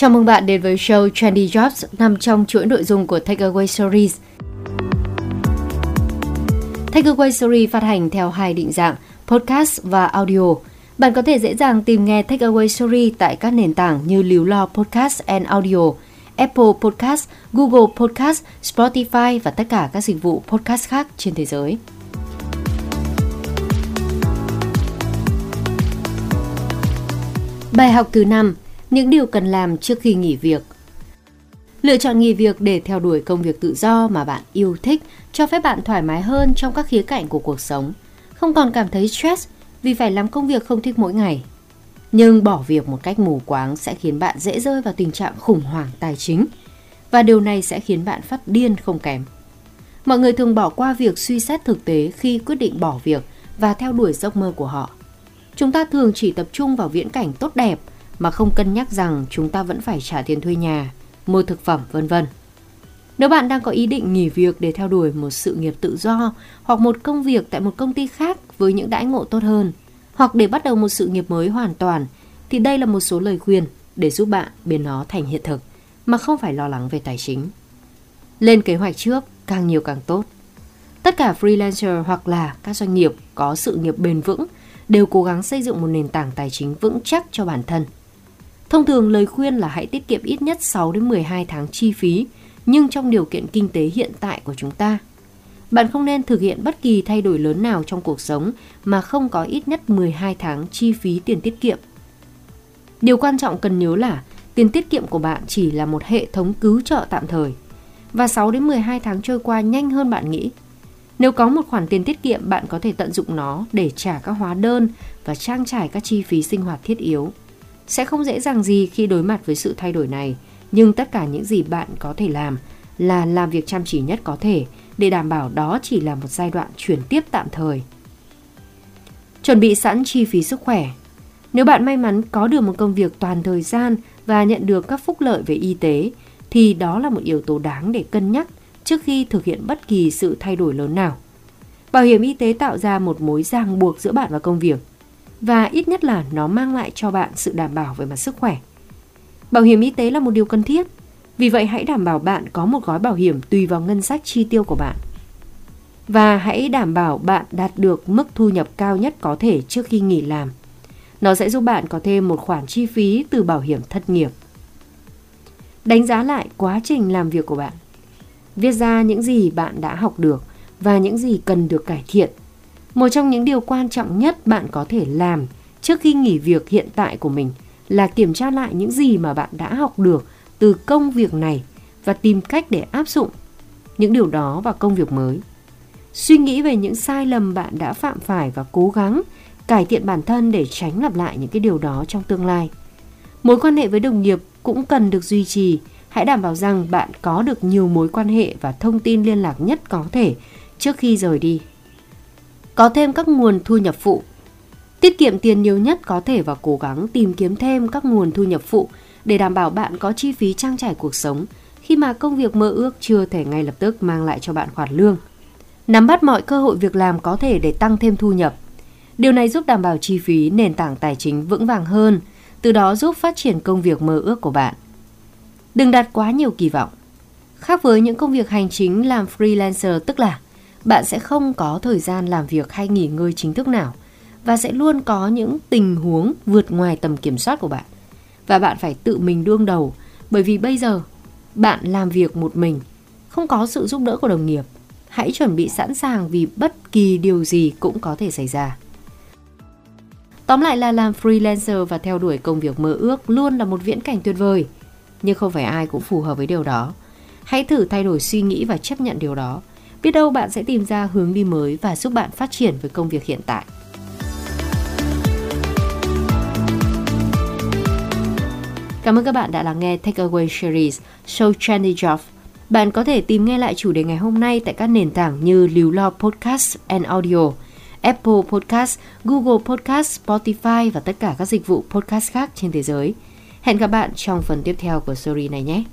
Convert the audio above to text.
Chào mừng bạn đến với show Trendy Jobs nằm trong chuỗi nội dung của Takeaway Stories. Takeaway Story phát hành theo hai định dạng podcast và audio. Bạn có thể dễ dàng tìm nghe Takeaway Story tại các nền tảng như Líu Lo Podcast and Audio, Apple Podcast, Google Podcast, Spotify và tất cả các dịch vụ podcast khác trên thế giới. Bài học thứ 5 những điều cần làm trước khi nghỉ việc. Lựa chọn nghỉ việc để theo đuổi công việc tự do mà bạn yêu thích cho phép bạn thoải mái hơn trong các khía cạnh của cuộc sống, không còn cảm thấy stress vì phải làm công việc không thích mỗi ngày. Nhưng bỏ việc một cách mù quáng sẽ khiến bạn dễ rơi vào tình trạng khủng hoảng tài chính và điều này sẽ khiến bạn phát điên không kém. Mọi người thường bỏ qua việc suy xét thực tế khi quyết định bỏ việc và theo đuổi giấc mơ của họ. Chúng ta thường chỉ tập trung vào viễn cảnh tốt đẹp mà không cân nhắc rằng chúng ta vẫn phải trả tiền thuê nhà, mua thực phẩm vân vân. Nếu bạn đang có ý định nghỉ việc để theo đuổi một sự nghiệp tự do hoặc một công việc tại một công ty khác với những đãi ngộ tốt hơn, hoặc để bắt đầu một sự nghiệp mới hoàn toàn, thì đây là một số lời khuyên để giúp bạn biến nó thành hiện thực mà không phải lo lắng về tài chính. Lên kế hoạch trước, càng nhiều càng tốt. Tất cả freelancer hoặc là các doanh nghiệp có sự nghiệp bền vững đều cố gắng xây dựng một nền tảng tài chính vững chắc cho bản thân – Thông thường lời khuyên là hãy tiết kiệm ít nhất 6 đến 12 tháng chi phí, nhưng trong điều kiện kinh tế hiện tại của chúng ta. Bạn không nên thực hiện bất kỳ thay đổi lớn nào trong cuộc sống mà không có ít nhất 12 tháng chi phí tiền tiết kiệm. Điều quan trọng cần nhớ là tiền tiết kiệm của bạn chỉ là một hệ thống cứu trợ tạm thời và 6 đến 12 tháng trôi qua nhanh hơn bạn nghĩ. Nếu có một khoản tiền tiết kiệm, bạn có thể tận dụng nó để trả các hóa đơn và trang trải các chi phí sinh hoạt thiết yếu. Sẽ không dễ dàng gì khi đối mặt với sự thay đổi này, nhưng tất cả những gì bạn có thể làm là làm việc chăm chỉ nhất có thể để đảm bảo đó chỉ là một giai đoạn chuyển tiếp tạm thời. Chuẩn bị sẵn chi phí sức khỏe. Nếu bạn may mắn có được một công việc toàn thời gian và nhận được các phúc lợi về y tế thì đó là một yếu tố đáng để cân nhắc trước khi thực hiện bất kỳ sự thay đổi lớn nào. Bảo hiểm y tế tạo ra một mối ràng buộc giữa bạn và công việc và ít nhất là nó mang lại cho bạn sự đảm bảo về mặt sức khỏe. Bảo hiểm y tế là một điều cần thiết, vì vậy hãy đảm bảo bạn có một gói bảo hiểm tùy vào ngân sách chi tiêu của bạn. Và hãy đảm bảo bạn đạt được mức thu nhập cao nhất có thể trước khi nghỉ làm. Nó sẽ giúp bạn có thêm một khoản chi phí từ bảo hiểm thất nghiệp. Đánh giá lại quá trình làm việc của bạn. Viết ra những gì bạn đã học được và những gì cần được cải thiện một trong những điều quan trọng nhất bạn có thể làm trước khi nghỉ việc hiện tại của mình là kiểm tra lại những gì mà bạn đã học được từ công việc này và tìm cách để áp dụng những điều đó vào công việc mới. Suy nghĩ về những sai lầm bạn đã phạm phải và cố gắng cải thiện bản thân để tránh lặp lại những cái điều đó trong tương lai. Mối quan hệ với đồng nghiệp cũng cần được duy trì. Hãy đảm bảo rằng bạn có được nhiều mối quan hệ và thông tin liên lạc nhất có thể trước khi rời đi có thêm các nguồn thu nhập phụ. Tiết kiệm tiền nhiều nhất có thể và cố gắng tìm kiếm thêm các nguồn thu nhập phụ để đảm bảo bạn có chi phí trang trải cuộc sống khi mà công việc mơ ước chưa thể ngay lập tức mang lại cho bạn khoản lương. Nắm bắt mọi cơ hội việc làm có thể để tăng thêm thu nhập. Điều này giúp đảm bảo chi phí nền tảng tài chính vững vàng hơn, từ đó giúp phát triển công việc mơ ước của bạn. Đừng đặt quá nhiều kỳ vọng. Khác với những công việc hành chính làm freelancer tức là bạn sẽ không có thời gian làm việc hay nghỉ ngơi chính thức nào và sẽ luôn có những tình huống vượt ngoài tầm kiểm soát của bạn. Và bạn phải tự mình đương đầu bởi vì bây giờ bạn làm việc một mình, không có sự giúp đỡ của đồng nghiệp. Hãy chuẩn bị sẵn sàng vì bất kỳ điều gì cũng có thể xảy ra. Tóm lại là làm freelancer và theo đuổi công việc mơ ước luôn là một viễn cảnh tuyệt vời, nhưng không phải ai cũng phù hợp với điều đó. Hãy thử thay đổi suy nghĩ và chấp nhận điều đó Biết đâu bạn sẽ tìm ra hướng đi mới và giúp bạn phát triển với công việc hiện tại. Cảm ơn các bạn đã lắng nghe Takeaway Series Show Trendy Job. Bạn có thể tìm nghe lại chủ đề ngày hôm nay tại các nền tảng như Lưu Lo Podcast and Audio, Apple Podcast, Google Podcast, Spotify và tất cả các dịch vụ podcast khác trên thế giới. Hẹn gặp bạn trong phần tiếp theo của series này nhé!